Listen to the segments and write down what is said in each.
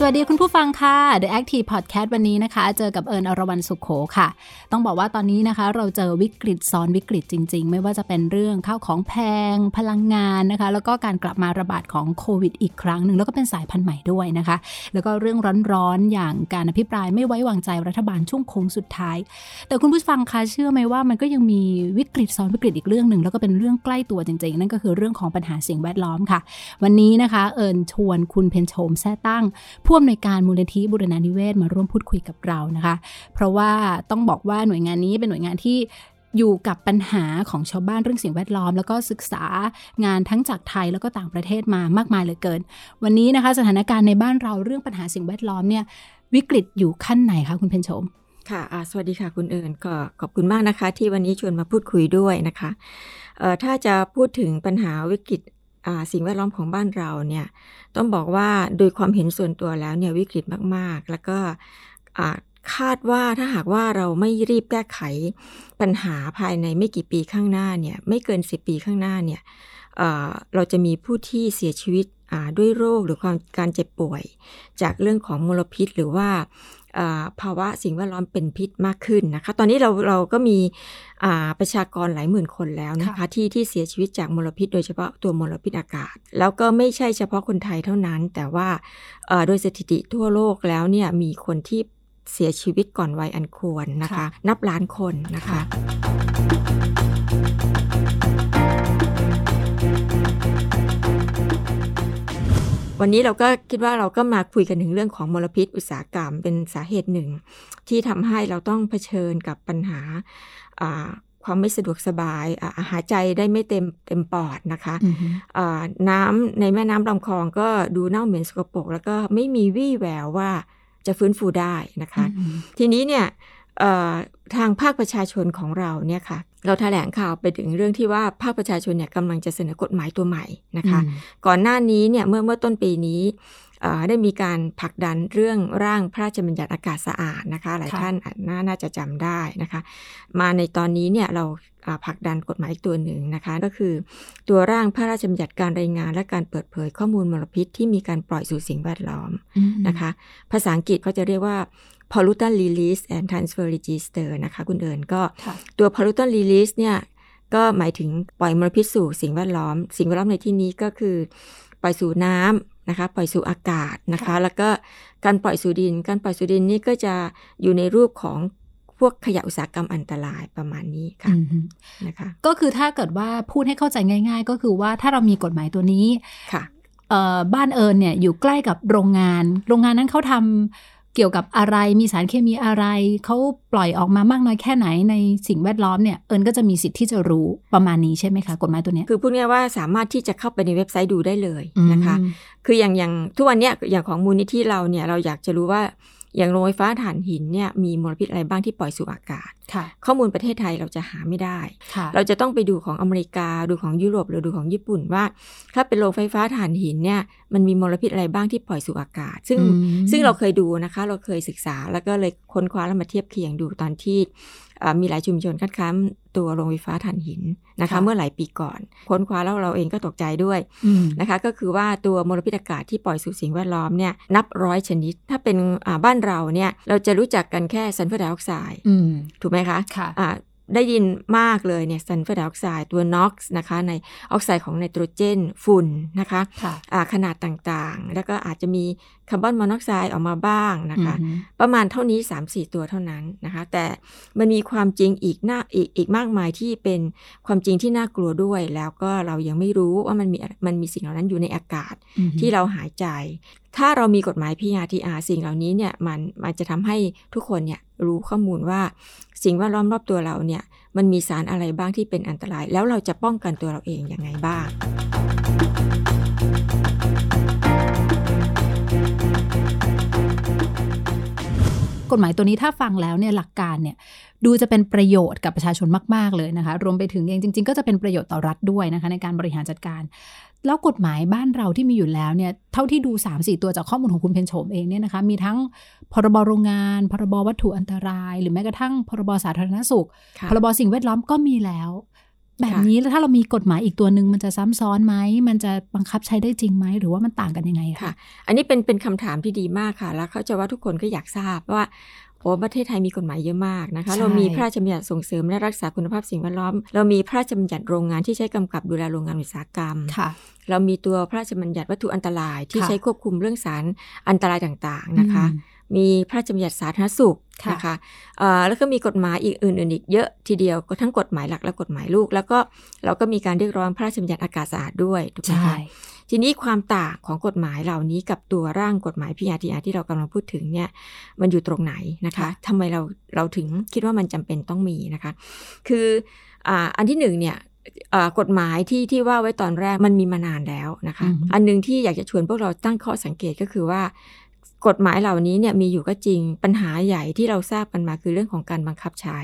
สวัสดีคุณผู้ฟังค่ะ The Active Podcast วันนี้นะคะ เจอกับเอิญอรวรรณสุขโขค่ะ ต้องบอกว่าตอนนี้นะคะ เราเจอวิกฤตซ้อนวิกฤตจริง ๆ ไม่ว่าจะเป็นเรื่องข้าวของแพง พลังงานนะคะ แล้วก็การกลับมาระบาดของโควิดอีกครั้งหนึ่งแล้วก็เป็นสายพันธุ์ใหม่ด้วยนะคะ แล้วก็เรื่องร้อนๆอย่างการอภิปรายไม่ไว้วางใจรัฐบาลช่วงโค้งสุดท้าย แต่คุณผู้ฟังคะเชื่อไหมว่ามันก็ยังมีวิกฤตซ้อนวิกฤตอีกเรื่องหนึ่งแล้วก็เป็นเรื่องใกล้ตัวจริง ๆ นั่นก็คือเรื่องของปัญหาสิ่งแวดล้อมค่ะ วันนี้นะคะ เอิญชวนคุณเพนโชมแท้ตั้งผู้อำนวยการมูลนิธิบุรณานิเวศมาร่วมพูดคุยกับเรานะคะ เพราะว่าต้องบอกว่าหน่วยงานนี้เป็นหน่วยงานที่อยู่กับปัญหาของชาวบ้านเรื่องสิ่งแวดล้อม แล้วก็ศึกษางานทั้งจากไทยแล้วก็ต่างประเทศมามากมายเหลือเกิน วันนี้นะคะสถานการณ์ในบ้านเราเรื่องปัญหาสิ่งแวดล้อมเนี่ยวิกฤตอยู่ขั้นไหนคะคุณเพนโชมค่ะสวัสดีค่ะคุณเอิญก็ขอบคุณมากนะคะ ที่วันนี้ชวนมาพูดคุยด้วยนะคะถ้าจะพูดถึงปัญหาวิกฤต สิ่งแวดล้อมของบ้านเราเนี่ยต้องบอกว่าโดยความเห็นส่วนตัวแล้วเนี่ยวิกฤตมากๆ แล้วก็คาดว่าถ้าหากว่าเราไม่รีบแก้ไขปัญหาภายในไม่กี่ปีข้างหน้าเนี่ยไม่เกิน 10 ปีข้างหน้าเนี่ยเราจะมีผู้ที่เสียชีวิตด้วยโรคหรือความการเจ็บป่วย จากเรื่องของมลพิษ หรือว่า ภาวะสิ่งแวดล้อมเป็นพิษมากขึ้นนะคะ ตอนนี้เราเราก็มีประชากรหลายหมื่นคนแล้วนะคะ ที่ที่เสียชีวิตจากมลพิษ โดยเฉพาะตัวมลพิษอากาศ แล้วก็ไม่ใช่เฉพาะคนไทยเท่านั้น แต่ว่าโดยสถิติทั่วโลกแล้วเนี่ยมีคนที่เสียชีวิตก่อนวัยอันควรนะคะ นับล้านคนนะคะ วันนี้เราก็คิดว่าเราก็มาคุยกันถึงเรื่องของมลพิษอุตสาหกรรมเป็นสาเหตุหนึ่ง ที่ทำให้เราต้องเผชิญกับปัญหาความไม่สะดวกสบายหายใจได้ไม่เต็มเต็มปอดนะคะน้ำในแม่น้ำลำคลองก็ดูเน่าเหม็นสกปรกแล้วก็ไม่มีวี่แววว่าจะฟื้นฟูได้นะคะ ทีนี้เนี่ยทางภาคประชาชนของเราเนี่ยค่ะ เราแถลงข่าวไปถึงเรื่องที่ว่าภาคประชาชนเนี่ยกำลังจะเสนอกฎหมายตัวใหม่นะคะ ก่อนหน้านี้เนี่ยเมื่อเมื่อต้นปีนี้ได้มีการผลักดันเรื่องร่างพระราชบัญญัติอากาศสะอาดนะคะ หลายท่านน่าน่าจะจำได้นะคะ มาในตอนนี้เนี่ยเราผลักดันกฎหมายอีกตัวหนึ่งนะคะ ก็คือ ตัวร่างพระราชบัญญัติการรายงาน และการเปิดเผยข้อมูลมลพิษที่มีการปล่อยสู่สิ่งแวดล้อมนะคะ ภาษาอังกฤษเขาจะเรียกว่า pollutant release and transfer register นะคะคุณเอิญก็ตัว pollutant release เนี่ยก็หมายถึงปล่อยมลพิษสู่สิ่งแวดล้อม สิ่งแวดล้อมในที่นี้ก็คือ ปล่อยสู่น้ำนะคะ ปล่อยสู่อากาศนะคะ แล้วก็การปล่อยสู่ดิน การปล่อยสู่ดินนี่ก็จะอยู่ในรูปของพวกขยะอุตสาหกรรมอันตรายประมาณนี้ค่ะนะคะ ก็คือถ้าเกิดว่าพูดให้เข้าใจง่าย ๆ ก็คือว่าถ้าเรามีกฎหมายตัวนี้ค่ะบ้านเอิญเนี่ยอยู่ใกล้กับโรงงาน โรงงานนั้นเขาทำ เกี่ยวกับอะไรมีสารเคมีอะไร เขาปล่อยออกมามากน้อยแค่ไหนในสิ่งแวดล้อมเนี่ยเอิญก็จะมีสิทธิ์ที่จะรู้ประมาณนี้ใช่ไหมคะกฎหมายตัวนี้คือพูดง่ายว่าสามารถที่จะเข้าไปในเว็บไซต์ดูได้เลยนะคะ คืออย่างอย่างทุกวันเนี้ยอย่างของมูลนิธิเราเนี่ยเราอยากจะรู้ว่า อย่างโรงไฟฟ้าถ่านหินเนี่ยมีมลพิษอะไรบ้างที่ปล่อยสู่อากาศ ข้อมูลประเทศไทยเราจะหาไม่ได้ เราจะต้องไปดูของอเมริกาดูของยุโรปหรือดูของญี่ปุ่นว่า ถ้าเป็นโรงไฟฟ้าถ่านหินเนี่ยมันมีมลพิษอะไรบ้างที่ปล่อยสู่อากาศ ซึ่งซึ่งเราเคยดูนะคะ เราเคยศึกษาแล้วก็เลยค้นคว้าแล้วมาเทียบเคียงดูตอนที่ มีหลายชุมชนคัดค้านตัวโรงไฟฟ้าถ่านหินนะคะเมื่อหลายปีก่อนค้นคว้าแล้วเราเองก็ตกใจด้วยนะคะก็คือว่าตัวมลพิษอากาศที่ปล่อยสู่สิ่งแวดล้อมเนี่ยนับร้อยชนิด ถ้าเป็นบ้านเราเนี่ยเราจะรู้จักกันแค่ซัลเฟอร์ไดออกไซด์ถูกไหมคะค่ะ ได้ยินมากเลยเนี่ยซัลเฟอร์ไดออกไซด์ตัวน็อกซ์นะคะในออกไซด์ของไนโตรเจนฝุ่นนะคะะขนาดต่างๆ แล้วก็อาจจะมีคาร์บอนมอนอกไซด์ออกมาบ้างนะคะ ประมาณเท่านี้ 3-4 ตัวเท่านั้นนะคะ แต่มันมีความจริงอีกหน้าอีกอีกมากมายที่เป็นความจริงที่น่ากลัวด้วย แล้วก็เรายังไม่รู้ว่ามันมีมันมีสิ่งเหล่านั้นอยู่ในอากาศที่เราหายใจ ถ้าเรามีกฎหมาย PRTR สิ่งเหล่านี้เนี่ยมันมันจะทำให้ทุกคนเนี่ย รู้ข้อมูลว่า สิ่งแวดล้อมรอบตัวเราเนี่ยมันมีสารอะไรบ้างที่เป็นอันตราย แล้วเราจะป้องกันตัวเราเองอย่างไงบ้าง กฎหมายตัวนี้ถ้าฟังแล้วเนี่ยหลักการเนี่ยดูจะเป็นประโยชน์กับประชาชนมาก ๆ เลยนะคะ รวมไปถึงเองจริง ๆ ก็จะเป็นประโยชน์ต่อรัฐด้วยนะคะ ในการบริหารจัดการ แล้วกฎหมายบ้านเราที่มีอยู่แล้วเนี่ยเท่าที่ดู 3-4 ตัวจากข้อมูลของคุณเพนโฉมเองเนี่ยนะคะมีทั้งพรบโรงงาน พรบวัตถุอันตราย หรือแม้กระทั่งพรบสาธารณสุขค่ะพรบสิ่งแวดล้อมก็มีแล้ว แบบค่ะนี้แล้วถ้าเรามีกฎหมายอีกตัวหนึ่งมันจะซ้ำซ้อนไหมมันจะบังคับใช้ได้จริงไหมหรือว่ามันต่างกันยังไงคะค่ะ อันนี้เป็นเป็นคำถามที่ดีมากค่ะ แล้วเขาใจะว่าทุกคนก็อยากทราบว่าโอ้ประเทศไทยมีกฎหมายเยอะมากนะคะใช่เรามีพระราชบัญญัติส่งเสริมและรักษาคุณภาพสิ่งแวดล้อม เรามีพระราชบัญญัติโรงงานที่ใช้กำกับดูแลโรงงานอุตสาหกรรมค่ะเรามีตัวพระราชบัญญัติวัตถุอันตรายที่ค่ะใช้ควบคุมเรื่องสารอันตรายต่างๆนะคะอื มมีพระราชบัญญัติสาธารณสุขค่ะนะคะเอ่อแล้วก็มีกฎหมายอีกอื่นๆอีกเยอะทีเดียวก็ทั้งกฎหมายหลักและกฎหมายลูก แล้วก็เราก็มีการเรียกร้องพระราชบัญญัติอากาศสะอาดด้วยถูกไหมใช่คะทีนี้ความต่างของกฎหมายเหล่านี้กับตัวร่างกฎหมาย PRTR ที่เรากำลังพูดถึงเนี่ยมันอยู่ตรงไหนนะคะค่ะทำไมเราเราถึงคิดว่ามันจำเป็นต้องมีนะคะ คืออ่าอันที่หนึ่งเนี่ยอ่ากฎหมายที่ที่ว่าไว้ตอนแรกมันมีมานานแล้วนะคะอือฮึอันหนึงที่อยากจะชวนพวกเราตั้งข้อสังเกตก็คือว่า กฎหมายเหล่านี้เนี่ยมีอยู่ก็จริงปัญหาใหญ่ที่เราทราบกันมาคือเรื่องของการบังคับใช้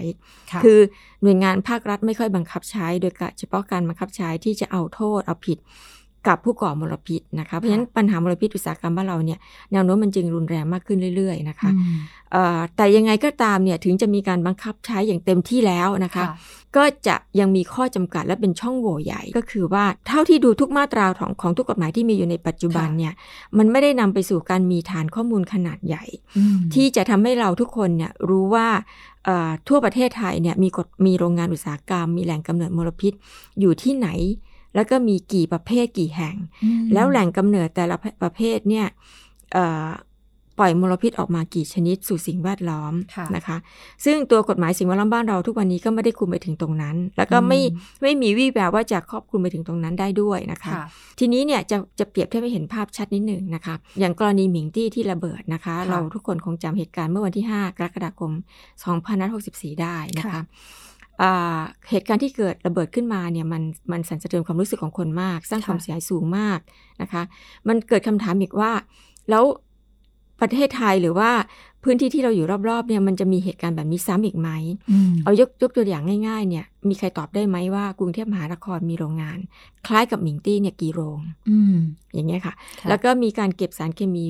ค่ะคือหน่วยงานภาครัฐไม่ค่อยบังคับใช้ โดยเฉพาะการบังคับใช้ที่จะเอาโทษเอาผิด กับผู้ก่อมลพิษนะคะ เพราะฉะนั้นปัญหามลพิษอุตสาหกรรมบ้านเราเนี่ยแนวโน้มมันจึงรุนแรงมากขึ้นเรื่อย ๆ นะคะอืมเอ่อแต่ยังไงก็ตามเนี่ยถึงจะมีการบังคับใช้อย่างเต็มที่แล้วนะคะค่ะก็จะยังมีข้อจำกัดและเป็นช่องโหว่ใหญ่ก็คือว่าเท่าที่ดูทุกมาตราของของทุกกฎหมายที่มีอยู่ในปัจจุบันค่ะเนี่ยมันไม่ได้นำไปสู่การมีฐานข้อมูลขนาดใหญ่อืมที่จะทำให้เราทุกคนเนี่ยรู้ว่าเอ่อทั่วประเทศไทยเนี่ยมีกฎมีโรงงานอุตสาหกรรม มีแหล่งกำเนิดมลพิษอยู่ที่ไหน แล้วก็มีกี่ประเภทกี่แห่งอืมแล้วแหล่งกำเนิดแต่ละประเภทเนี่ยเอ่อปล่อยมลพิษออกมากี่ชนิดสู่สิ่งแวดล้อมค่ะนะคะ ซึ่งตัวกฎหมายสิ่งแวดล้อมบ้านเราทุกวันนี้ก็ไม่ได้คุมไปถึงตรงนั้น แล้วก็ไม่อืมไม่มีวี่แววว่าจะครอบคลุมไปถึงตรงนั้นได้ด้วยนะคะค่ะทีนี้เนี่ยจะจะเปรียบเทียบให้เห็นภาพชัดนิดหนึ่งนะคะ อย่างกรณีหมิงตี้ที่ระเบิดนะคะค่ะเราทุกคนคงจำเหตุการณ์เมื่อวันที่ 5 กรกฎาคม 2564 ได้นะคะค่ะอ่า เหตุการณ์ที่เกิดระเบิดขึ้นมาเนี่ยมันมันสั่นสะเทือนความรู้สึกของคนมาก สร้างค่ะความเสียหายสูงมากนะคะ มันเกิดคำถามอีกว่า แล้วประเทศไทยหรือว่าพื้นที่ที่เราอยู่รอบๆเนี่ยมันจะมีเหตุการณ์แบบนี้ซ้ำอีกไหมอืมเอายกยกตัวอย่างง่ายๆ เนี่ยมีใครตอบได้ไหมว่ากรุงเทพมหานครมีโรงงาน คล้ายกับหมิงตี้เนี่ยกี่โรงอืมอย่างเงี้ยค่ะค่ะ แล้วก็มีการเก็บสารเคมี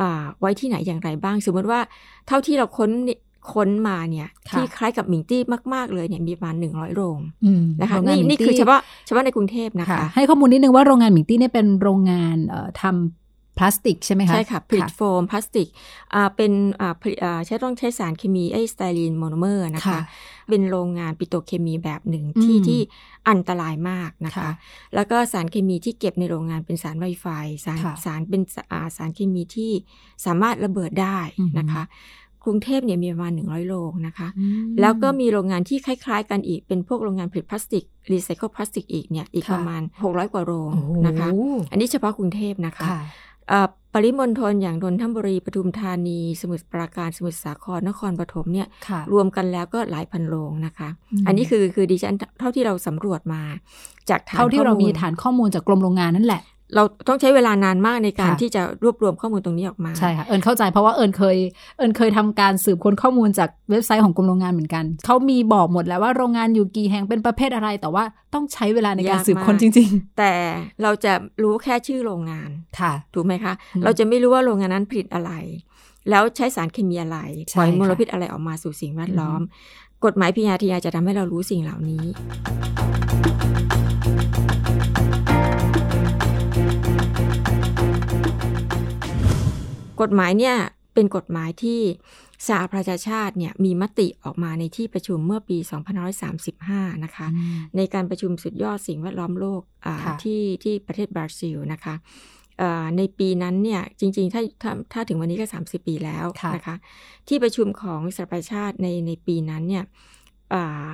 อ่าไว้ที่ไหนอย่างไรบ้าง สมมติว่าเท่าที่เราค้น ค้นมาเนี่ยค่ะที่คล้ายกับหมิงตี้มากๆเลยเนี่ยมีประมาณหนึ่งร้อยโรงอืมนะคะโรงงานี่หมิงนี่ตี้คือเฉพาะเฉพาะในกรุงเทพนะค่ะคะ ให้ข้อมูลนิดนึงว่าโรงงานหมิงตี้เนี่ยเป็นโรงงานเอ่อทำพลาสติกใช่ไหมคะ ใช่ค่ะ ผลิตโฟมพลาสติกอ่าเป็นอ่าผลิตอ่าใช้ต้องใช้สารเคมีไอสไตรีนโมโนเมอร์นะคะค่ะเป็นโรงงานปิโตรเคมีแบบหนึ่งที่อืมที่อันตรายมากนะคะค่ะแล้วก็สารเคมีที่เก็บในโรงงานเป็นสารไวไฟสารค่ะสารเป็นสอ่าสารเคมีที่สามารถระเบิดได้อือฮึนะคะ กรุงเทพเนี่ยมีประมาณ 100 โรงนะคะอืมแล้วก็มีโรงงานที่คล้าย ๆ กันอีก เป็นพวกโรงงานผลิตพลาสติก รีไซเคิลพลาสติกอีกเนี่ยอีกค่ะประมาณ 600 กว่าโรงโอ้โหนะคะ อันนี้เฉพาะกรุงเทพนะคะค่ะเอ่อปริมณฑลอย่างนนทบุรีปทุมธานี สมุทรปราการสมุทรสาครนครปฐมเนี่ยค่ะรวมกันแล้วก็หลายพันโรงนะคะอืมอันนี้คือคือดิฉันเท่าที่เราสำรวจมา จากฐานเท่าที่เรามีข้อลฐานข้อมูลจากกรมโรงงานนั่นแหละ เราต้องใช้เวลานานมากในการค่ะที่จะรวบรวมข้อมูลตรงนี้ออกมา ใช่ค่ะ เอิญเข้าใจเพราะว่าเอิญเคย เอิญเคยทำการสืบค้นข้อมูลจากเว็บไซต์ของกรมโรงงานเหมือนกัน เขามีบอกหมดแล้วว่าโรงงานอยู่กี่แห่งเป็นประเภทอะไร แต่ว่าต้องใช้เวลาในการยากสืบค้นมากจริงแต่เราจะรู้แค่ชื่อโรงงานๆค่ะ ถูกไหมคะอืมเราจะไม่รู้ว่าโรงงานนั้นผลิตอะไร แล้วใช้สารเคมีอะไรใช่ปล่อยมลค่ะพิษอะไรออกมาสู่สิ่งแวดล้อมอืกฎหมายพีอาทีจะทำให้เรารู้สิ่งเหล่านี้ กฎหมายเนี่ยเป็นกฎหมายที่สหประชาชาติเนี่ยมีมติออกมาในที่ประชุมเมื่อปี 2535 นะคะอืมในการประชุมสุดยอดสิ่งแวดล้อมโลกอ่าค่ะที่ที่ประเทศบราซิลนะคะอ่าในปีนั้นเนี่ยจริงๆถ้าถ้าถ้าถึงวันนี้ก็ 30 ปีแล้วค่ะนะคะ ที่ประชุมของสหประชาชาติในในปีนั้นเนี่ยอ่า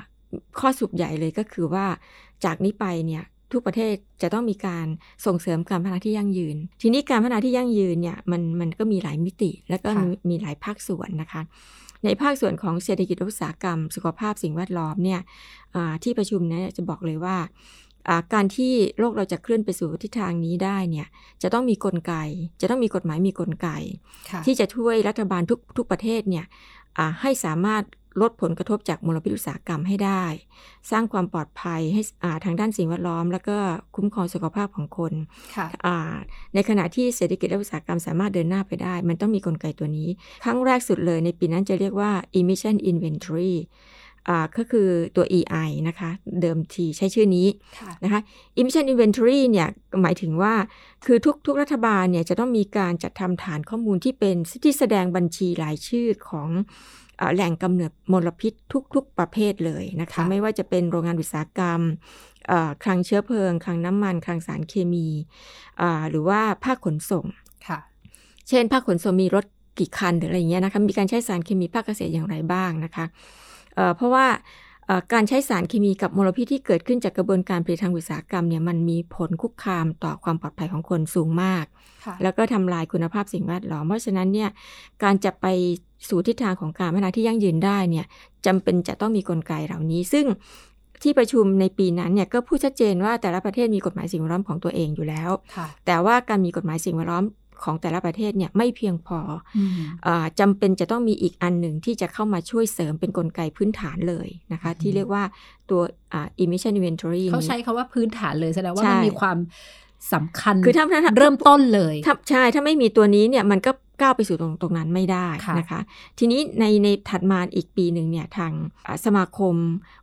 ข้อสรุปใหญ่เลยก็คือว่าจากนี้ไปเนี่ย ทุกประเทศจะต้องมีการส่งเสริมการพัฒนาที่ยั่งยืน ทีนี้การพัฒนาที่ยั่งยืนเนี่ยมันมันก็มีหลายมิติ แล้วก็ค่ะมีมีหลายภาคส่วนนะคะ ในภาคส่วนของเศรษฐกิจและอุตสาหกรรม สุขภาพสิ่งแวดล้อมเนี่ยอ่าที่ประชุมเนี้จะบอกเลยว่าอ่าการที่โลกเราจะเคลื่อนไปสู่ทิศทางนี้ได้เนี่ยจะต้องมีกลไก จะต้องมีกฎหมายมีกลไกค่ะที่จะช่วยรัฐบาลทุกทุกประเทศเนี่ยอ่าให้สามารถ ลดผลกระทบจากมลพิษอุตสาหกรรมให้ได้ สร้างความปลอดภัยให้อ่าทางด้านสิ่งแวดล้อม แล้วก็คุ้มครองสุขภาพของคนค่ะอ่าในขณะที่เศรษฐกิจและอุตสาหกรรมสามารถเดินหน้าไปได้ มันต้องมีกลไกตัวนี้ ครั้งแรกสุดเลยในปีนั้นจะเรียกว่า emission inventory อ่าก็คือตัว EI นะคะ เดิมทีใช้ชื่อนี้ค่ะนะคะ emission inventory เนี่ย หมายถึงว่า คือทุกทุกรัฐบาลเนี่ย จะต้องมีการจัดทำฐานข้อมูลที่เป็นที่แสดงบัญชีรายชื่อของเอ่อ แหล่งกำเนิดมลพิษทุก ๆ ประเภทเลยนะคะค่ะไม่ว่าจะเป็นโรงงานอุตสาหกรรมเอ่อคลังเชื้อเพลิง คลังน้ำมัน คลังสารเคมีอ่าหรือว่าภาคขนส่งค่ะเช่น ภาคขนส่งมีรถกี่คันหรืออะไรอย่างเงี้ยนะคะ มีการใช้สารเคมีภาคเกษตรอย่างไรบ้างนะคะเอ่อเพราะว่าเอ่อ การใช้สารเคมีกับมลพิษที่เกิดขึ้นจากกระบวนการผลิตทางอุตสาหกรรมเนี่ยมันมีผลคุกคามต่อความปลอดภัยของคนสูงมากค่ะแล้วก็ทำลายคุณภาพสิ่งแวดล้อม เพราะฉะนั้นเนี่ยการจะไปสู่ทิศทางของการพัฒนาที่ยั่งยืนได้เนี่ยจำเป็นจะต้องมีกลไกเหล่านี้ ซึ่งที่ประชุมในปีนั้นเนี่ยก็พูดชัดเจนว่าแต่ละประเทศมีกฎหมายสิ่งแวดล้อมของตัวเองอยู่แล้วค่ะแต่ว่าการมีกฎหมายสิ่งแวดล้อม ของแต่ละประเทศเนี่ยไม่เพียงพออืมอาจำเป็นจะต้องมีอีกอันหนึ่งที่จะเข้ามาช่วยเสริมเป็นนกลไกพื้นฐานเลยนะคะอืมที่เรียกว่าตัวอ่า emission inventory เขาใช้คาว่าพื้นฐานเลยแสดงว่าใช่มันมีความสำคัญคือถ้าถ้าถ้าเริ่มต้นเลยถ้าใช่ถ้าไม่มีตัวนี้เนี่ยมันก็ ก้าวไปสู่ตรงตรงนั้นไม่ได้ค่ะนะคะ ทีนี้ในในถัดมาอีกปีหนึ่งเนี่ยทางอ่าสมาคม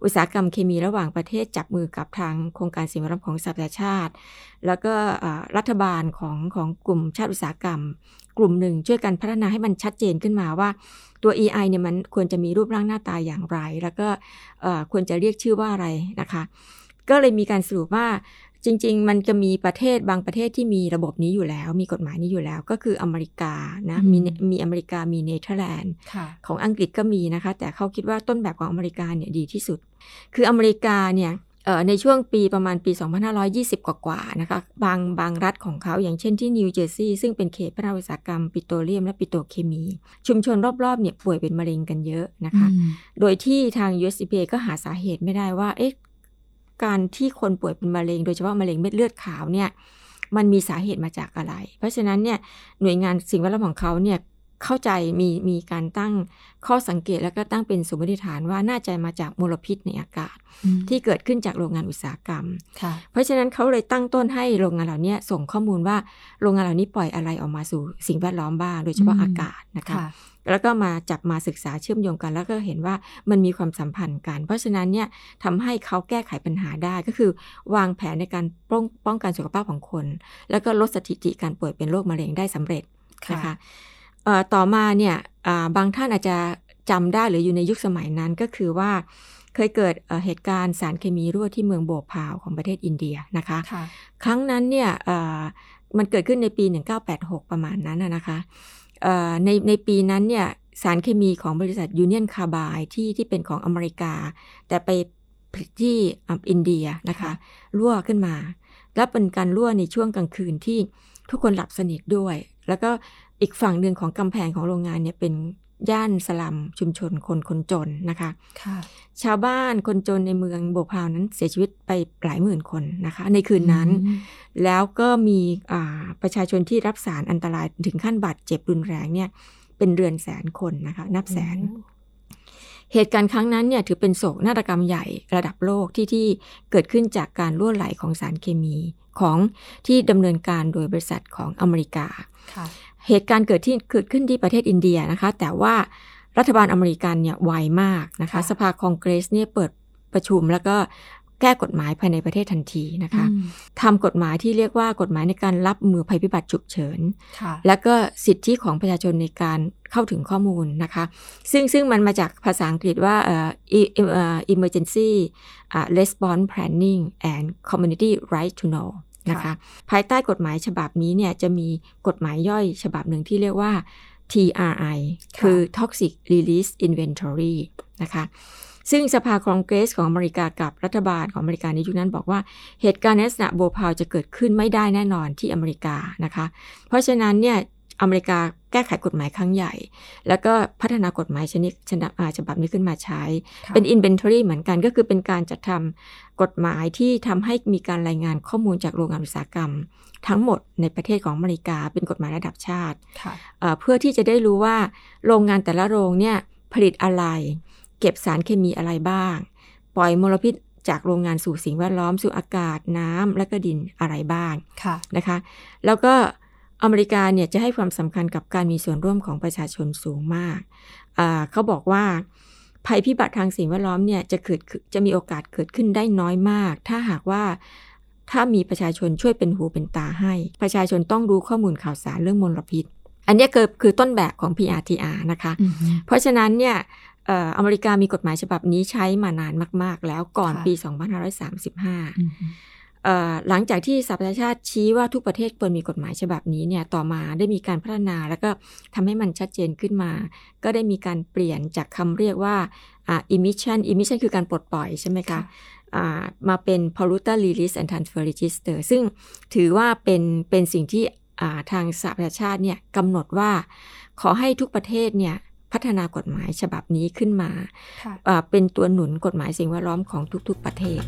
อุตสาหกรรมเคมีระหว่างประเทศจับมือกับทางโครงการสิ่งแวดล้อมของสหประชาชาติ แล้วก็อ่ารัฐบาลของของกลุ่มชาติอุตสาหกรรม กลุ่มหนึ่งช่วยกันพัฒนาให้มันชัดเจนขึ้นมาว่าตัว EI เนี่ยมันควรจะมีรูปร่างหน้าตาอย่างไร แล้วก็เอ่อควรจะเรียกชื่อว่าอะไรนะคะ ก็เลยมีการสรุปว่า จริง ๆ มันจะมีประเทศบางประเทศที่มีระบบนี้อยู่แล้ว มีกฎหมายนี้อยู่แล้ว ก็คืออเมริกานะอืมมีมีอเมริกามีเนเธอร์แลนด์ค่ะของอังกฤษก็มีนะคะ แต่เขาคิดว่าต้นแบบของอเมริกาเนี่ยดีที่สุด คืออเมริกาเนี่ยเอ่อในช่วงปีประมาณปี 2520 กว่าๆนะคะบางบางรัฐของเขาอย่างเช่นที่นิวเจอร์ซีย์ซึ่งเป็นเขตพัฒนาอุตสาหกรรม ปิโตรเลียมและปิโตรเคมี ชุมชนรอบๆเนี่ยป่วยเป็นมะเร็งกันเยอะนะคะอืมโดยที่ทาง USDA ก็หาสาเหตุไม่ได้ว่า เอ๊ะ การที่คนป่วยเป็นมะเร็ง โดยเฉพาะมะเร็งเม็ดเลือดขาวเนี่ยมันมีสาเหตุมาจากอะไร เพราะฉะนั้นเนี่ยหน่วยงานสิ่งแวดล้อมของเขาเนี่ยเข้าใจมีมีการตั้งข้อสังเกตแล้วก็ตั้งเป็นสมมติฐานว่าน่าจะมาจากมลพิษในอากาศอืมที่เกิดขึ้นจากโรงงานอุตสาหกรรมค่ะเพราะฉะนั้นเขาเลยตั้งต้นให้โรงงานเหล่านี้ส่งข้อมูลว่าโรงงานเหล่านี้ปล่อยอะไรออกมาสู่สิ่งแวดล้อมบ้างโดยเฉพาะอืมอากาศนะคะค่ะ แล้วก็มาจับมาศึกษาเชื่อมโยงกัน แล้วก็เห็นว่ามันมีความสัมพันธ์กัน เพราะฉะนั้นเนี่ยทำให้เขาแก้ไขปัญหาได้ก็คือ วางแผนในการป้องป้องกันสุขภาพของคน แล้วก็ลดสถิติการป่วยเป็นโรคมะเร็งได้สำเร็จนะคะเอ่อต่อมาเนี่ยอ่าบางท่านอาจจะจำได้หรืออยู่ในยุคสมัยนั้นก็คือว่าเคยเกิดเอ่อเหตุการณ์สารเคมีรั่วที่เมืองโบพาวของประเทศอินเดียนะคะค่ะครั้งนั้นเนี่ยเอ่อมันเกิดขึ้นในปี 1986 ประมาณนั้นน่ะนะคะเอ่อ ในในปีนั้นเนี่ยสารเคมีของบริษัทยูเนียนคาบายที่ที่เป็นของอเมริกา แต่ไปผลิตที่อ่าอินเดียนะคะค่ะรั่วขึ้นมา และเป็นการรั่วในช่วงกลางคืนที่ทุกคนหลับสนิทด้วย แล้วก็อีกฝั่งหนึ่งของกำแพงของโรงงานเนี่ยเป็น ย่านสลัมชุมชนคนคนจนนะคะค่ะชาวบ้านคนจนในเมืองโบพาวนั้นเสียชีวิตไปหลายหมื่นคนนะคะ ในคืนนั้นอืมแล้วก็มีอ่าประชาชนที่รับสารอันตรายถึงขั้นบาดเจ็บรุนแรงเนี่ยเป็นเรือนแสนคนนะคะ นับแสน เหตุการณ์ครั้งนั้นเนี่ยถือเป็นโศกนาฏกรรมใหญ่ระดับโลกที่ที่เกิดขึ้นจากการล่วไหลของสารเคมีของที่ดำเนินการโดยบริษัทของอเมริกาค่ะ เหตุการณ์เกิดที่เกิดขึ้นที่ประเทศอินเดียนะคะ แต่ว่ารัฐบาลอเมริกันเนี่ยไวมากนะคะค่ะสภาคองเกรสเนี่ยเปิดประชุมแล้วก็แก้กฎหมายภายในประเทศทันทีนะคะอืมทำกฎหมายที่เรียกว่ากฎหมายในการรับมือภัยพิบัติฉุกเฉินค่ะแล้วก็สิทธิของประชาชนในการเข้าถึงข้อมูลนะคะ ซึ่งซึ่งมันมาจากภาษาอังกฤษว่าเอ่อ e- เอ่อ emergency อ่า response planning and community right to know นะคะค่ะภายใต้กฎหมายฉบับนี้เนี่ยจะมีกฎหมายย่อยฉบับหนึ่งที่เรียกว่า TRI คือ Toxic Release Inventory นะคะซึ่งสภาคองเกรสของอเมริกากับรัฐบาลของอเมริกาในยุคนั้นบอกว่าเหตุการณ์ในลักษณะโบพาวจะเกิดขึ้นไม่ได้แน่นอนที่อเมริกานะคะ เพราะฉะนั้นเนี่ย อเมริกาแก้ไขกฎหมายครั้งใหญ่ แล้วก็พัฒนากฎหมายชนิดชนะอ่าฉบับนี้ขึ้นมาใช้ค่ะเป็น inventory เหมือนกันก็คือเป็นการจัดทำกฎหมายที่ทำให้มีการรายงานข้อมูลจากโรงงานอุตสาหกรรม ทั้งหมดในประเทศของอเมริกาเป็นกฎหมายระดับชาติค่ะเอ่อเพื่อที่จะได้รู้ว่าโรงงานแต่ละโรงเนี่ยผลิตอะไร เก็บสารเคมีอะไรบ้าง ปล่อยมลพิษจากโรงงานสู่สิ่งแวดล้อมสู่อากาศน้ำและก็ดินอะไรบ้างค่ะนะคะ แล้วก็ อเมริกาเนี่ยจะให้ความสำคัญกับการมีส่วนร่วมของประชาชนสูงมากอ่าเขาบอกว่าภัยพิบัติทางสิ่งแวดล้อมเนี่ยจะเกิดขึ้นจะมีโอกาสเกิดขึ้นได้น้อยมาก ถ้าหากว่าถ้ามีประชาชนช่วยเป็นหูเป็นตาให้ ประชาชนต้องรู้ข้อมูลข่าวสารเรื่องมลพิษ อันเนี้ยคือคือต้นแบบของ PRTR นะคะอือฮึเพราะฉะนั้นเนี่ยเอ่ออเมริกามีกฎหมายฉบับนี้ใช้มานานมาก ๆ แล้วก่อนค่ะปี 2535อือฮึเอ่อ หลังจากที่สหประชาชาติชี้ว่าทุกประเทศควรมีกฎหมายฉบับนี้เนี่ยต่อมาได้มีการพัฒนาแล้วก็ทำให้มันชัดเจนขึ้นมา ก็ได้มีการเปลี่ยนจากคำเรียกว่าอ่า emission emission คือการปลดปล่อยใช่ไหมคะอ่ามาเป็น polluter release and transfer register ซึ่งถือว่าเป็นเป็นสิ่งที่อ่าทางสหประชาชาติเนี่ยกำหนดว่าขอให้ทุกประเทศเนี่ยพัฒนากฎหมายฉบับนี้ขึ้นมาค่ะอ่าเป็นตัวหนุนกฎหมายสิ่งแวดล้อมของทุกๆประเทศ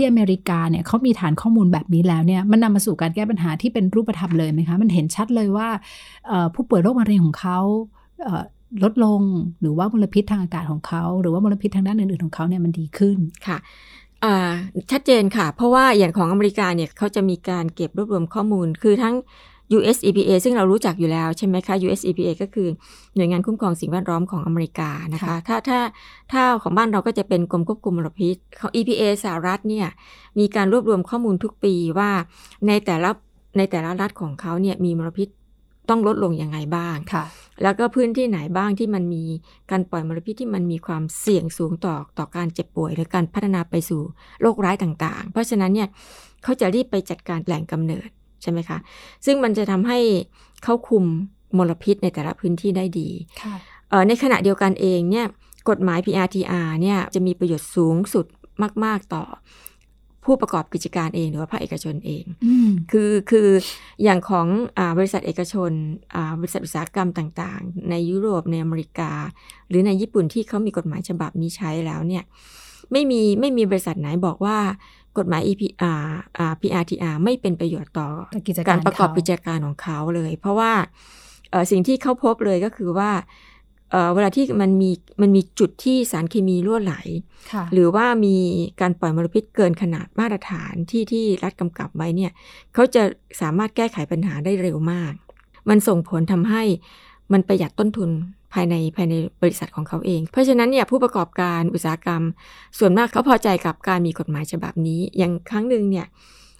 ที่อเมริกาเนี่ยเขามีฐานข้อมูลแบบนี้แล้วเนี่ยมันนำมาสู่การแก้ปัญหาที่เป็นรูปธรรมเลยไหมคะ มันเห็นชัดเลยว่าผู้ป่วยโรคมะเร็งของเขาลดลงหรือว่ามลพิษทางอากาศของเขา หรือว่ามลพิษทางด้านอื่นๆของเขาเนี่ยมันดีขึ้นค่ะชัดเจนค่ะ เพราะว่าอย่างของอเมริกาเนี่ยเขาจะมีการเก็บรวบรวมข้อมูล คือทั้ง US EPA ซึ่งเรารู้จักอยู่แล้วใช่ไหมคะ US EPA ก็คือหน่วยงานคุ้มครองสิ่งแวดล้อมของอเมริกานะคะค่ะถ้าถ้าถ้าของบ้านเราก็จะเป็นกรมควบคุมมลพิษของ EPA สหรัฐเนี่ยมีการรวบรวมข้อมูลทุกปีว่าในแต่ละในแต่ละรัฐของเขาเนี่ยมีมลพิษต้องลดลงยังไงบ้างค่ะ แล้วก็พื้นที่ไหนบ้างที่มันมีการปล่อยมลพิษที่มันมีความเสี่ยงสูงต่อต่อการเจ็บป่วย หรือการพัฒนาไปสู่โรคร้ายต่างๆ เพราะฉะนั้นเนี่ยเขาจะรีบไปจัดการแหล่งกำเนิด ใช่ไหมคะ ซึ่งมันจะทำให้เขาคุมมลพิษในแต่ละพื้นที่ได้ดีค่ะเอ่อในขณะเดียวกันเองเนี่ยกฎหมาย PRTR เนี่ยจะมีประโยชน์สูงสุดมาก ๆ ต่อผู้ประกอบกิจการเองหรือว่าภาคเอกชนเองอืมคือคืออย่างของอาบริษัทเอกชนอ่าบริษัทอุตสาหกรรมต่างๆ ในยุโรปในอเมริกา หรือในญี่ปุ่นที่เขามีกฎหมายฉบับนี้ใช้แล้วเนี่ยไม่มีไม่มีบริษัทไหนบอกว่า กฎหมาย EP อ่าอ่า PRTR ไม่เป็นประโยชน์ต่อต่อกิจการการประกอบเขากิจการของเขาเลย เพราะว่าเอ่อสิ่งที่เขาพบเลยก็คือว่าเอ่อเวลาที่มันมีมันมีจุดที่สารเคมีรั่วไหลค่ะหรือว่ามีการปล่อยมลพิษเกินขนาดมาตรฐานที่ที่รัฐกำกับไว้เนี่ยเขาจะสามารถแก้ไขปัญหาได้เร็วมาก มันส่งผลทำให้มันประหยัดต้นทุน ภายในภายในบริษัทของเขาเอง เพราะฉะนั้นเนี่ยผู้ประกอบการอุตสาหกรรม ส่วนมากเขาพอใจกับการมีกฎหมายฉบับนี้ อย่างครั้งหนึ่งเนี่ย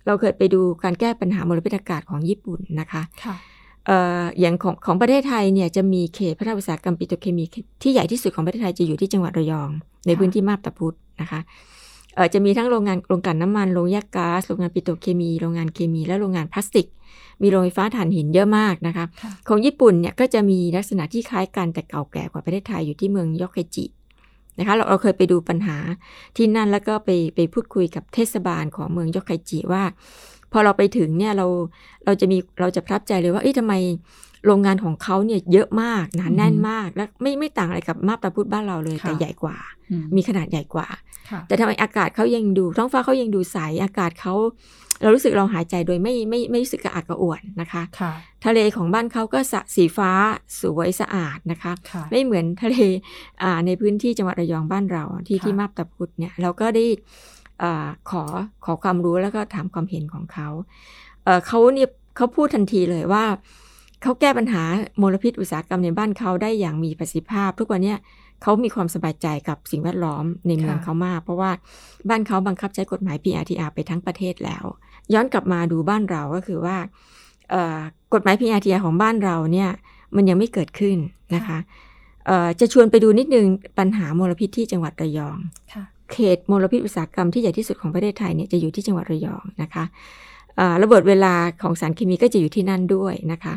เราเคยไปดูการแก้ปัญหามลพิษอากาศของญี่ปุ่นนะคะค่ะเอ่ออย่างของของประเทศไทยเนี่ยจะมีเขตพัฒนาอุตสาหกรรมปิโตรเคมีที่ใหญ่ที่สุดของประเทศไทยจะอยู่ที่จังหวัดระยอง ในค่ะพื้นที่มาบตาพุธนะคะเอ่อ จะมีทั้งโรงงานโรงกลั่นน้ำมัน โรงแยกก๊าซ โรงงานปิโตรเคมี โรงงานเคมี และโรงงานพลาสติก มีโรงไฟฟ้าถ่านหินเยอะมากนะคะค่ะของญี่ปุ่นเนี่ยก็จะมีลักษณะที่คล้ายกันแต่เก่าแก่กว่าประเทศไทยอยู่ที่เมืองยอกไคจินะคะเราเราเคยไปดูปัญหาที่นั่นแล้วก็ไปไปพูดคุยกับเทศบาลของเมืองยอกไคจิว่า พอเราไปถึงเนี่ยเราเราจะมีเราจะประทับใจเลยว่าเอ้ยทำไม โรงงานของเขาเนี่ยเยอะมากหนาแน่นอือฮึมาก และไม่ไม่ต่างอะไรกับมาบตาพุธบ้านเราเลยค่ะแต่ใหญ่กว่าอืมมีขนาดใหญ่กว่าค่ะแต่ทำไมอากาศเขายังดูท้องฟ้าเขายังดูใสอากาศเขาเรารู้สึกเราหายใจโดยไม่ไม่ไม่รู้สึกกระอักกระอ่วนนะคะค่ะทะเลของบ้านเขาก็สะสีฟ้าสวยสะอาดนะคะค่ะไม่เหมือนทะเลอ่าในพื้นที่จังหวัดระยองบ้านเราที่ค่ะที่มาบตาพุธเนี่ยเราก็ได้อาขอขอความรู้แล้วก็ถามความเห็นของเขาเอ่อเขาเนี่ยเขาพูดทันทีเลยว่า เขาแก้ปัญหามลพิษอุตสาหกรรมในบ้านเขาได้อย่างมีประสิทธิภาพ ทุกวันเนี้ยเขามีความสบายใจกับสิ่งแวดล้อมในเมืองค่ะเขามาก เพราะว่าบ้านเขาบังคับใช้กฎหมาย PRTR ไปทั้งประเทศแล้ว ย้อนกลับมาดูบ้านเราก็คือว่าเอ่อกฎหมาย PRTR ของบ้านเราเนี่ยมันยังไม่เกิดขึ้นนะคะเอ่อจะชวนไปดูนิดนึงปัญหามลพิษที่จังหวัดระยองค่ะเขตมลพิษอุตสาหกรรมที่ใหญ่ที่สุดของประเทศไทยเนี่ยจะอยู่ที่จังหวัดระยองนะคะเอ่อระเบิดเวลาของสารเคมีก็จะอยู่ที่นั่นด้วยนะคะ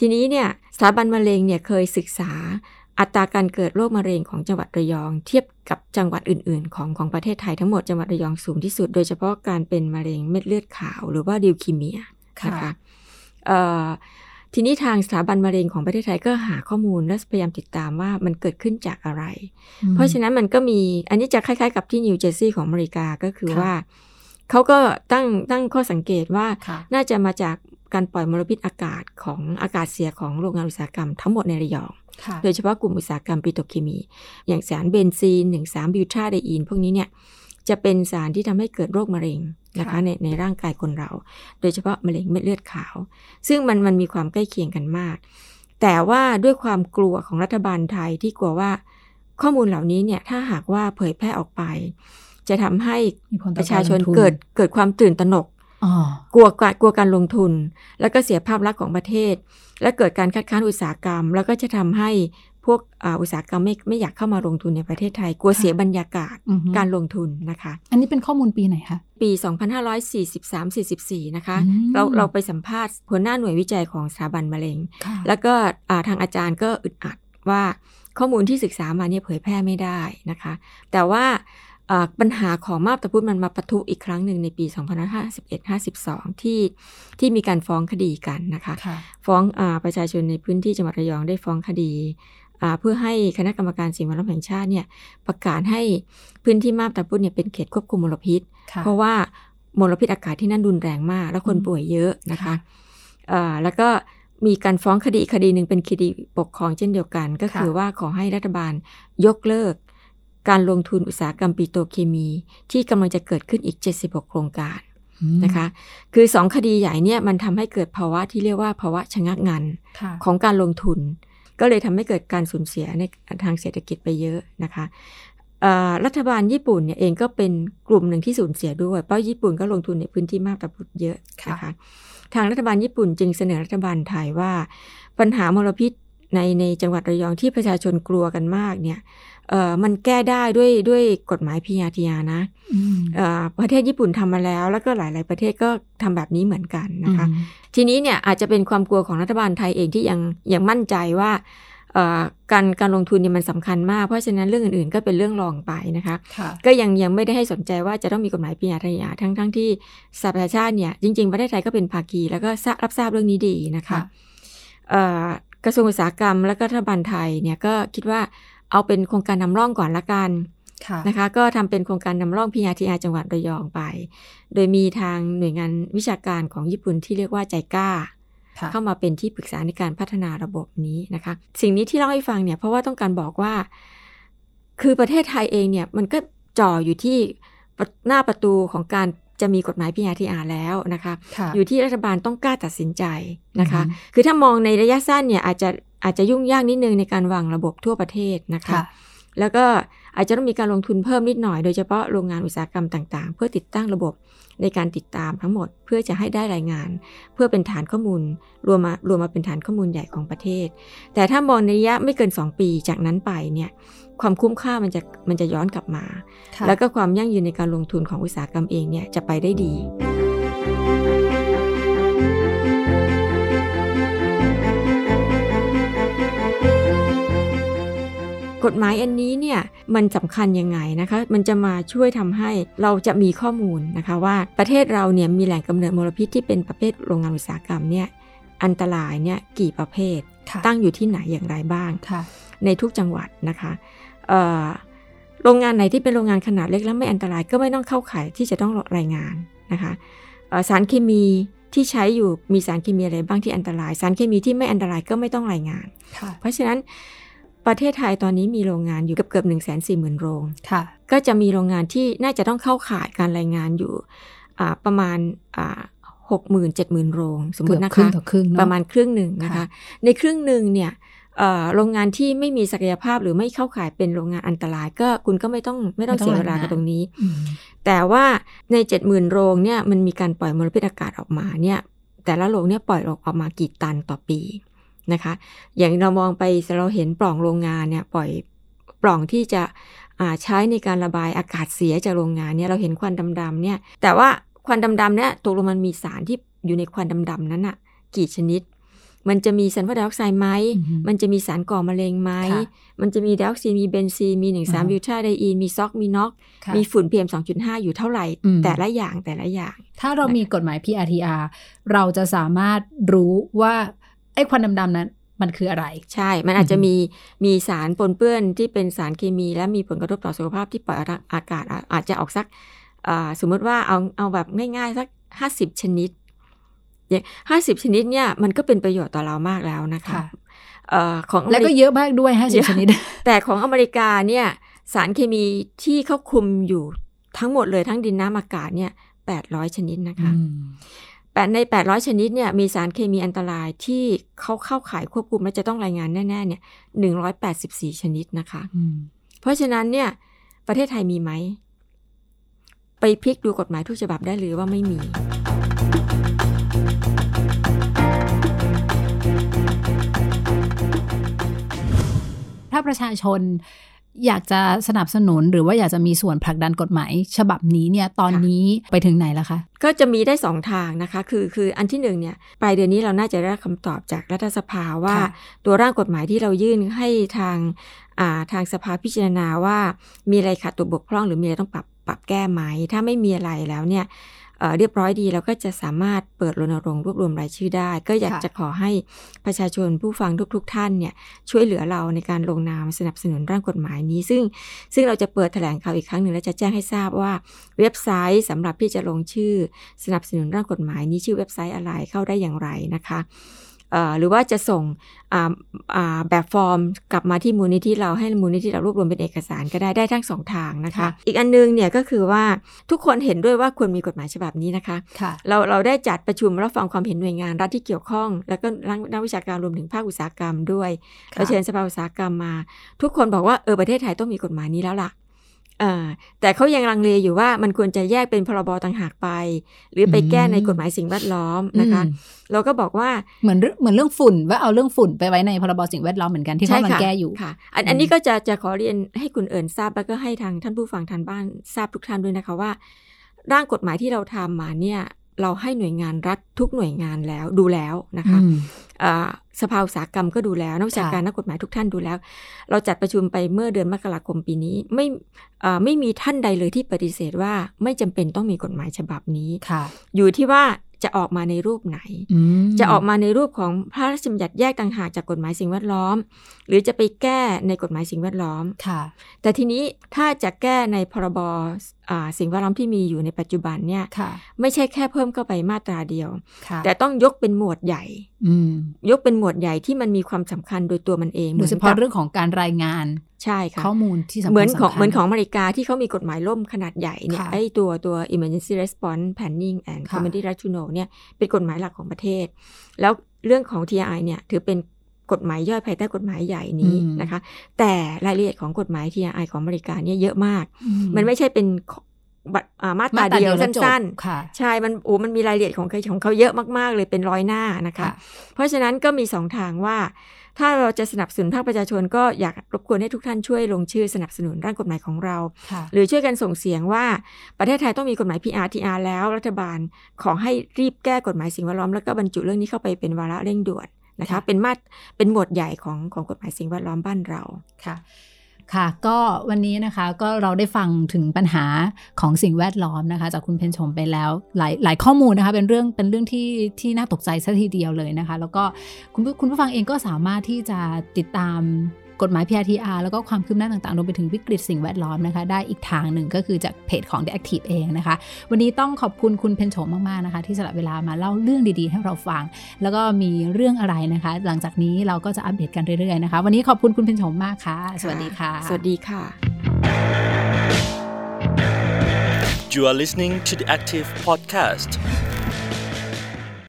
ทีนี้เนี่ยสถาบันมะเร็งเนี่ยเคยศึกษาอัตราการเกิดโรคมะเร็งของจังหวัดระยอง เทียบกับจังหวัดอื่น ๆ ของของประเทศไทยทั้งหมดจังหวัดระยองสูงที่สุด โดยเฉพาะการเป็นมะเร็งเม็ดเลือดขาว หรือว่าดิวคีเมียค่ะนะคะเอ่อทีนี้ทางสถาบันมะเร็งของประเทศไทยก็หาข้อมูลและพยายามติดตามว่ามันเกิดขึ้นจากอะไรอืมเพราะฉะนั้นมันก็มีอันนี้จะคล้าย ๆ กับที่นิวเจอร์ซีย์ของอเมริกาก็คือค่ะว่าเขาก็ตั้งตั้งข้อสังเกตว่าค่ะน่าจะมาจาก การปล่อยมลพิษอากาศของอากาศเสียของโรงงานอุตสาหกรรมทั้งหมดในระยองค่ะโดยเฉพาะกลุ่มอุตสาหกรรมปิโตรเคมี อย่างสารเบนซีน1,3บิวทราไดอีนพวกนี้เนี่ยจะเป็นสารที่ทำให้เกิดโรคมะเร็งนะคะค่ะในในร่างกายคนเรา โดยเฉพาะมะเร็งเม็ดเลือดขาว ซึ่งมันมันมีความใกล้เคียงกันมาก แต่ว่าด้วยความกลัวของรัฐบาลไทยที่กลัวว่าข้อมูลเหล่านี้เนี่ยถ้าหากว่าเผยแพร่ออกไป จะทำให้มีผลต่อประชาชนกลงทุเกิดเกิดความตื่นตระหนกอ๋อ กลัวกกลัวการลงทุน แล้วก็เสียภาพลักษณ์ของประเทศ และเกิดการคัดค้านอุตสาหกรรม แล้วก็จะทำให้พวกอาอุตสาหกรรมไม่ไม่อยากเข้ามาลงทุนในประเทศไทย กลัวเสียบรรยากาศอือฮึการลงทุนนะคะ อันนี้เป็นข้อมูลปีไหนคะ ปี 2543-44 นะคะอืมเราเราไปสัมภาษณ์หัวหน้าหน่วยวิจัยของสถาบันมะเร็งค่ะแล้วก็อ่าทางอาจารย์ก็อึดอัดว่าข้อมูลที่ศึกษามาเนี่ยเผยแพร่ไม่ได้นะคะ แต่ว่าอ่า ปัญหาของมาบตาพุธมันมาปะทุอีกครั้งหนึ่งในปี 2551-52 ที่ที่มีการฟ้องคดีกันนะคะค่ะฟ้องอาประชาชนในพื้นที่จังหวัดระยองได้ฟ้องคดีอ่าเพื่อให้คณะกรรมการสิ่งแวดล้อมแห่งชาติเนี่ยประกาศให้พื้นที่มาบตาพุธเนี่ยเป็นเขตควบคุมมลพิษค่ะเพราะว่ามลพิษอากาศที่นั่นรุนแรงมาก และคนอืมป่วยเยอะนะคะค่ะเอ่อแล้วก็มีการฟ้องคดีอีกคดีหนึ่งเป็นคดีปกครองเช่นเดียวกัน ก็คือว่าขอให้รัฐบาลยกเลิก การลงทุนอุตสาหกรรมปิโตรเคมี ที่กำลังจะเกิดขึ้นอีก 76 โครงการอืมนะคะ คือสองคดีใหญ่เนี่ยมันทำให้เกิดภาวะที่เรียกว่าภาวะชะงักงันค่ะของการลงทุน ก็เลยทำให้เกิดการสูญเสียในทางเศรษฐกิจไปเยอะนะคะเอ่อรัฐบาลญี่ปุ่นเนี่ยเองก็เป็นกลุ่มหนึ่งที่สูญเสียด้วย เพราะญี่ปุ่นก็ลงทุนในพื้นที่มากตะพุดเยอะนะคะ ทางรัฐบาลญี่ปุ่นจึงเสนอรัฐบาลไทยว่า ปัญหามลพิษ ในในจังหวัดระยองที่ประชาชนกลัวกันมากเนี่ยเอ่อมันแก้ได้ด้วยด้วยกฎหมาย PRTR นะอืมเอ่อประเทศญี่ปุ่นทำมาแล้ว แล้วก็หลาย ๆ ประเทศก็ทำแบบนี้เหมือนกันนะคะอืมทีนี้เนี่ยอาจจะเป็นความกลัวของรัฐบาลไทยเองที่ยังยังมั่นใจว่าเอ่อการการลงทุนเนี่ยมันสำคัญมาก เพราะฉะนั้นเรื่องอื่น ๆ ก็เป็นเรื่องรองไปนะคะค่ะก็ยังยังไม่ได้ให้สนใจว่าจะต้องมีกฎหมายปีญาทยาทั้งทั้งที่สหประชาชาติเนี่ยจริง ๆ ประเทศไทยก็เป็นภาคี แล้วก็ทราบรับทราบเรื่องนี้ดีนะคะค่ะเอ่อ กระทรวงอุตสาหกรรม และก็รัฐบาลไทยเนี่ยก็คิดว่าเอาเป็นโครงการนำร่องก่อนละกันค่ะนะคะก็ทำเป็นโครงการนำร่อง PRTR จังหวัดระยองไป โดยมีทางหน่วยงานวิชาการของญี่ปุ่นที่เรียกว่าใจกล้าค่ะเข้ามาเป็นที่ปรึกษาในการพัฒนาระบบนี้นะคะ สิ่งนี้ที่เล่าให้ฟังเนี่ยเพราะว่าต้องการบอกว่า คือประเทศไทยเองเนี่ยมันก็จ่ออยู่ที่หน้าประตูของการ จะมีกฎหมาย PRTR แล้วนะคะค่ะอยู่ที่รัฐบาลต้องกล้าตัดสินใจนะคะอือฮึคือถ้ามองในระยะสั้นเนี่ยอาจจะอาจจะยุ่งยากนิดนึงในการวางระบบทั่วประเทศนะคะค่ะแล้วก็อาจจะต้องมีการลงทุนเพิ่มนิดหน่อย โดยเฉพาะโรงงานอุตสาหกรรมต่างๆ เพื่อติดตั้งระบบในการติดตามทั้งหมด เพื่อจะให้ได้รายงาน เพื่อเป็นฐานข้อมูล รวมมารวมมาเป็นฐานข้อมูลใหญ่ของประเทศ แต่ถ้ามองในระยะไม่เกิน 2 ปีจากนั้นไปเนี่ย ความคุ้มค่ามันจะมันจะย้อนกลับมาค่ะแล้วก็ความยั่งยืนในการลงทุนของอุตสาหกรรมเองเนี่ยจะไปได้ดี กฎหมายอันนี้เนี่ยมันสำคัญยังไงนะคะ มันจะมาช่วยทำให้เราจะมีข้อมูลนะคะว่าประเทศเราเนี่ยมีแหล่งกำเนิดมลพิษที่เป็นประเภทโรงงานอุตสาหกรรมเนี่ยอันตรายเนี่ยกี่ประเภทค่ะตั้งอยู่ที่ไหนอย่างไรบ้างค่ะ ในทุกจังหวัดนะคะเอ่อโรงงานไหนที่เป็นโรงงานขนาดเล็กและไม่อันตรายก็ไม่ต้องเข้าข่ายที่จะต้องรายงานนะคะเอ่อสารเคมีที่ใช้อยู่มีสารเคมีอะไรบ้างที่อันตราย สารเคมีที่ไม่อันตรายก็ไม่ต้องรายงานค่ะเพราะฉะนั้นประเทศไทยตอนนี้มีโรงงานอยู่เกือบเกือบหนึ่งแสนสี่หมื่นโรงค่ะก็จะมีโรงงานที่น่าจะต้องเข้าข่ายการรายงานอยู่อ่าประมาณหกหมื่นเจ็ดหมื่นโรง สมมเกือติบนะครึ่คะงต่อครึ่งเนอะประมาณครึ่งหนึ่งนะคะค่ะในครึ่งหนึ่งเนี่ยเอ่อ โรงงานที่ไม่มีศักยภาพหรือไม่เข้าข่ายเป็นโรงงานอันตราย ก็คุณก็ไม่ต้องไม่ต้องเสียเวลากับตรงนี้อืมแต่ว่าใน70,000โรงเนี่ยมันมีการปล่อยมลพิษอากาศออกมาเนี่ยแต่ละโรงเนี่ยปล่อยออกมากี่ตันต่อปีนะคะ อย่างเรามองไปเราเห็นปล่องโรงงานเนี่ยปล่อยปล่องที่จะอ่าใช้ในการระบายอากาศเสียจากโรงงานเนี่ยเราเห็นควันดำๆเนี่ยแต่ว่าควันดำๆเนี่ยตกลงมันมีสารที่อยู่ในควันดำๆนั้นอะกี่ชนิด มันจะมีซัลเฟอร์ไดออกไซด์ไหมอือฮึมันจะมีสารก่อมะเร็งไหมค่ะมันจะมีไดออกซิน มีเบนซีนมีหนึ่งสามอ่าฮะบิวทาไดอีน มี SOx มี NOx ค่ะมีฝุ่น PM 2.5อยู่เท่าไหร่อืมแต่ละอย่างแต่ละอย่าง ถ้าเรามีกฎหมาย PRTR เราจะสามารถรู้ว่า ไอ้ควันดำๆนั้นมันคืออะไร ใช่ มันอาจจะอือฮึมีมีสารปนเปื้อนที่เป็นสารเคมี และมีผลกระทบต่อสุขภาพที่ปล่อยอากาศอาอาจจะออกสักอ่าสมมติว่าเอาเอาแบบง่ายๆสักห้าสิบชนิด อย่างห้าสิบชนิดเนี่ยมันก็เป็นประโยชน์ต่อเรามากแล้วนะคะค่ะเอ่อของอเมแล้วริก็เยอะมากด้วยห้าสิบชนิด แต่ของอเมริกาเนี่ยสารเคมีที่เขาคุมอยู่ทั้งหมดเลยทั้งดินน้ำอากาศเนี่ยแปดร้อยชนิดนะคะอืมแปดใน 800 ชนิดเนี่ยมีสารเคมีอันตรายที่เขาเข้าข่ายควบคุมและจะต้องรายงานแน่ ๆ เนี่ย184 ชนิดนะคะอืมเพราะฉะนั้นเนี่ย ประเทศไทยมีไหม ไปพลิกดูกฎหมายทุกฉบับได้เลยว่าไม่มีาประชาชนอยากจะสนับสนุนหรือว่าอยากจะมีส่วนผลักดันกฎหมาย ฉบับนี้เนี่ยตอนนี้ไปถึงไหนแล้วคะ ก็จะมีได้สองทางนะคะ คือคืออันที่หนึ่งเนี่ยปลายเดือนนี้เราน่าจะได้คำตอบจากรัฐสภาว่าค่ะตัวร่างกฎหมายที่เรายื่นให้ทางอ่าทางสภาพิจารณาว่ามีอะไรขาดตัวบกพร่อง หรือมีอะไรต้องปรับปรับแก้ไหมถ้าไม่มีอะไรแล้วเนี่ย เอ่อเรียบร้อยดีเราก็จะสามารถเปิดรณรงค์รวบรวมรายชื่อได้ ก็อยากค่ะจะขอให้ประชาชนผู้ฟังทุกๆท่านเนี่ยช่วยเหลือเราในการลงนามสนับสนุนร่างกฎหมายนี้ ซึ่งซึ่งเราจะเปิดแถลงข่าวอีกครั้งหนึ่งและจะแจ้งให้ทราบว่าเว็บไซต์สำหรับที่จะลงชื่อสนับสนุนร่างกฎหมายนี้ชื่อเว็บไซต์อะไรเข้าได้อย่างไรนะคะเอ่อ หรือว่าจะส่งอ่าอ่าแบบฟอร์มกลับมาที่มูลนิธิเราให้มูลนิธิเรารวบรวมเป็นเอกสารก็ได้ได้ทั้งสองทางนะคะค่ะอีกอันนึงเนี่ยก็คือว่าทุกคนเห็นด้วยว่าควรมีกฎหมายฉบับนี้นะคะค่ะเราเราได้จัดประชุมรับฟังความเห็นหน่วยงานรัฐที่เกี่ยวข้อง แล้วก็นักวิชาการรวมถึงภาคอุตสาหกรรมด้วยค่ะเราเชิญสภาอุตสาหกรรมมา ทุกคนบอกว่าเออประเทศไทยต้องมีกฎหมายนี้แล้วล่ะเออ แต่เขายังลังเลอยู่ว่ามันควรจะแยกเป็นพรบต่างหากไป หรือไปแก้ในกฎหมายสิ่งแวดล้อมนะคะอืมเราก็บอกว่าเหมือนเรื่องเหมือนเรื่องฝุ่นว่าเอาเรื่องฝุ่นไปไว้ในพรบสิ่งแวดล้อมเหมือนกันที่เขากำลังค่ะแก้อยู่ค่ะอันอันนี้ก็จะจะขอเรียนให้คุณเอิญทราบแล้วก็ให้ทางท่านผู้ฟังทางบ้านทราบทุกท่านด้วยนะคะว่า ร่างกฎหมายที่เราทำมาเนี่ยเราให้หน่วยงานรัฐทุกหน่วยงานแล้วดูแล้วนะคะอืมอ่า สภาอุตสาหกรรมก็ดูแล้วนักวิชาการนักกฎหมายทุกท่านดูแล้ว เราจัดประชุมไปเมื่อเดือนมกราคมปีนี้ ไม่อ่าไม่มีท่านใดเลยที่ปฏิเสธว่าไม่จำเป็นต้องมีกฎหมายฉบับนี้ค่ะอยู่ที่ว่าจะออกมาในรูปไหนอืม จะออกมาในรูปของพระราชบัญญัติแยกต่างหากจากกฎหมายสิ่งแวดล้อม หรือจะไปแก้ในกฎหมายสิ่งแวดล้อมค่ะ แต่ทีนี้ถ้าจะแก้ในพรบอ่าสิ่งแวดล้อมที่มีอยู่ในปัจจุบันเนี่ยค่ะไม่ใช่แค่เพิ่มเข้าไปมาตราเดียวค่ะแต่ต้องยกเป็นหมวดใหญ่อืมยกเป็นหมวดใหญ่ที่มันมีความสำคัญโดยตัวมันเองโดยเฉหมืพาะนกับเรื่องของการรายงานใช่ค่ะข้อมูลที่สำคัญเหมือนของสำคัญเหมือนของอเมริกาที่เขามีกฎหมายล่มขนาดใหญ่เนี่ยค่ะไอ้ตัวตัว emergency response planning and ค่ะ community right to know เนี่ยเป็นกฎหมายหลักของประเทศแล้วเรื่องของ TI เนี่ยถือเป็นกฎหมายย่อยภายใต้กฎหมายใหญ่นี้อืมนะคะ แต่รายละเอียดของกฎหมาย TI ของอเมริกาเนี่ยเยอะมากอืมันไม่ใช่เป็นบัตรอ่ามาตราเดียวแล้จบสั้นค่ะๆใช่ มันโอ้มันมีรายละเอียดของเขาของเขาเยอะมากๆเลยเป็นร้อยหน้านะคะค่ะเพราะฉะนั้นก็มีสองทางว่า ถ้าเราจะสนับสนุนภาคประชาชนก็อยากรบกวนให้ทุกท่านช่วยลงชื่อสนับสนุนร่างกฎหมายของเราค่ะหรือช่วยกันส่งเสียงว่าประเทศไทยต้องมีกฎหมาย PR TR แล้วรัฐบาลขอให้รีบแก้กฎหมายสิ่งแวดล้อมแล้วก็บรรจุเรื่องนี้เข้าไปเป็นวาระเร่งด่วนนะคะค่ะเป็นมาตรเป็นหมวดใหญ่ของของกฎหมายสิ่งแวดล้อมบ้านเราค่ะ ค่ะ ก็วันนี้นะคะก็เราได้ฟังถึงปัญหาของสิ่งแวดล้อมนะคะ จากคุณเพนชมไปแล้วหลายหลายข้อมูลนะคะเป็นเรื่องเป็นเรื่องที่ที่น่าตกใจซะทีเดียวเลยนะคะ แล้วก็คุณคุณผู้ฟังเองก็สามารถที่จะติดตาม กฎหมาย PRTR แล้วก็ความคืบหน้าต่างๆรวมไปถึงวิกฤตสิ่งแวดล้อมนะคะ ได้อีกทางหนึ่งก็คือจากเพจของ The Active เองนะคะ วันนี้ต้องขอบคุณคุณเพนชมมากๆนะคะ ที่สละเวลามาเล่าเรื่องดีๆ ให้เราฟัง แล้วก็มีเรื่องอะไรนะคะ หลังจากนี้เราก็จะอัปเดตกันเรื่อยๆนะคะ วันนี้ขอบคุณคุณเพนชมมากค่ะ สวัสดีค่ะ สวัสดีค่ะ You are listening to the Active Podcast.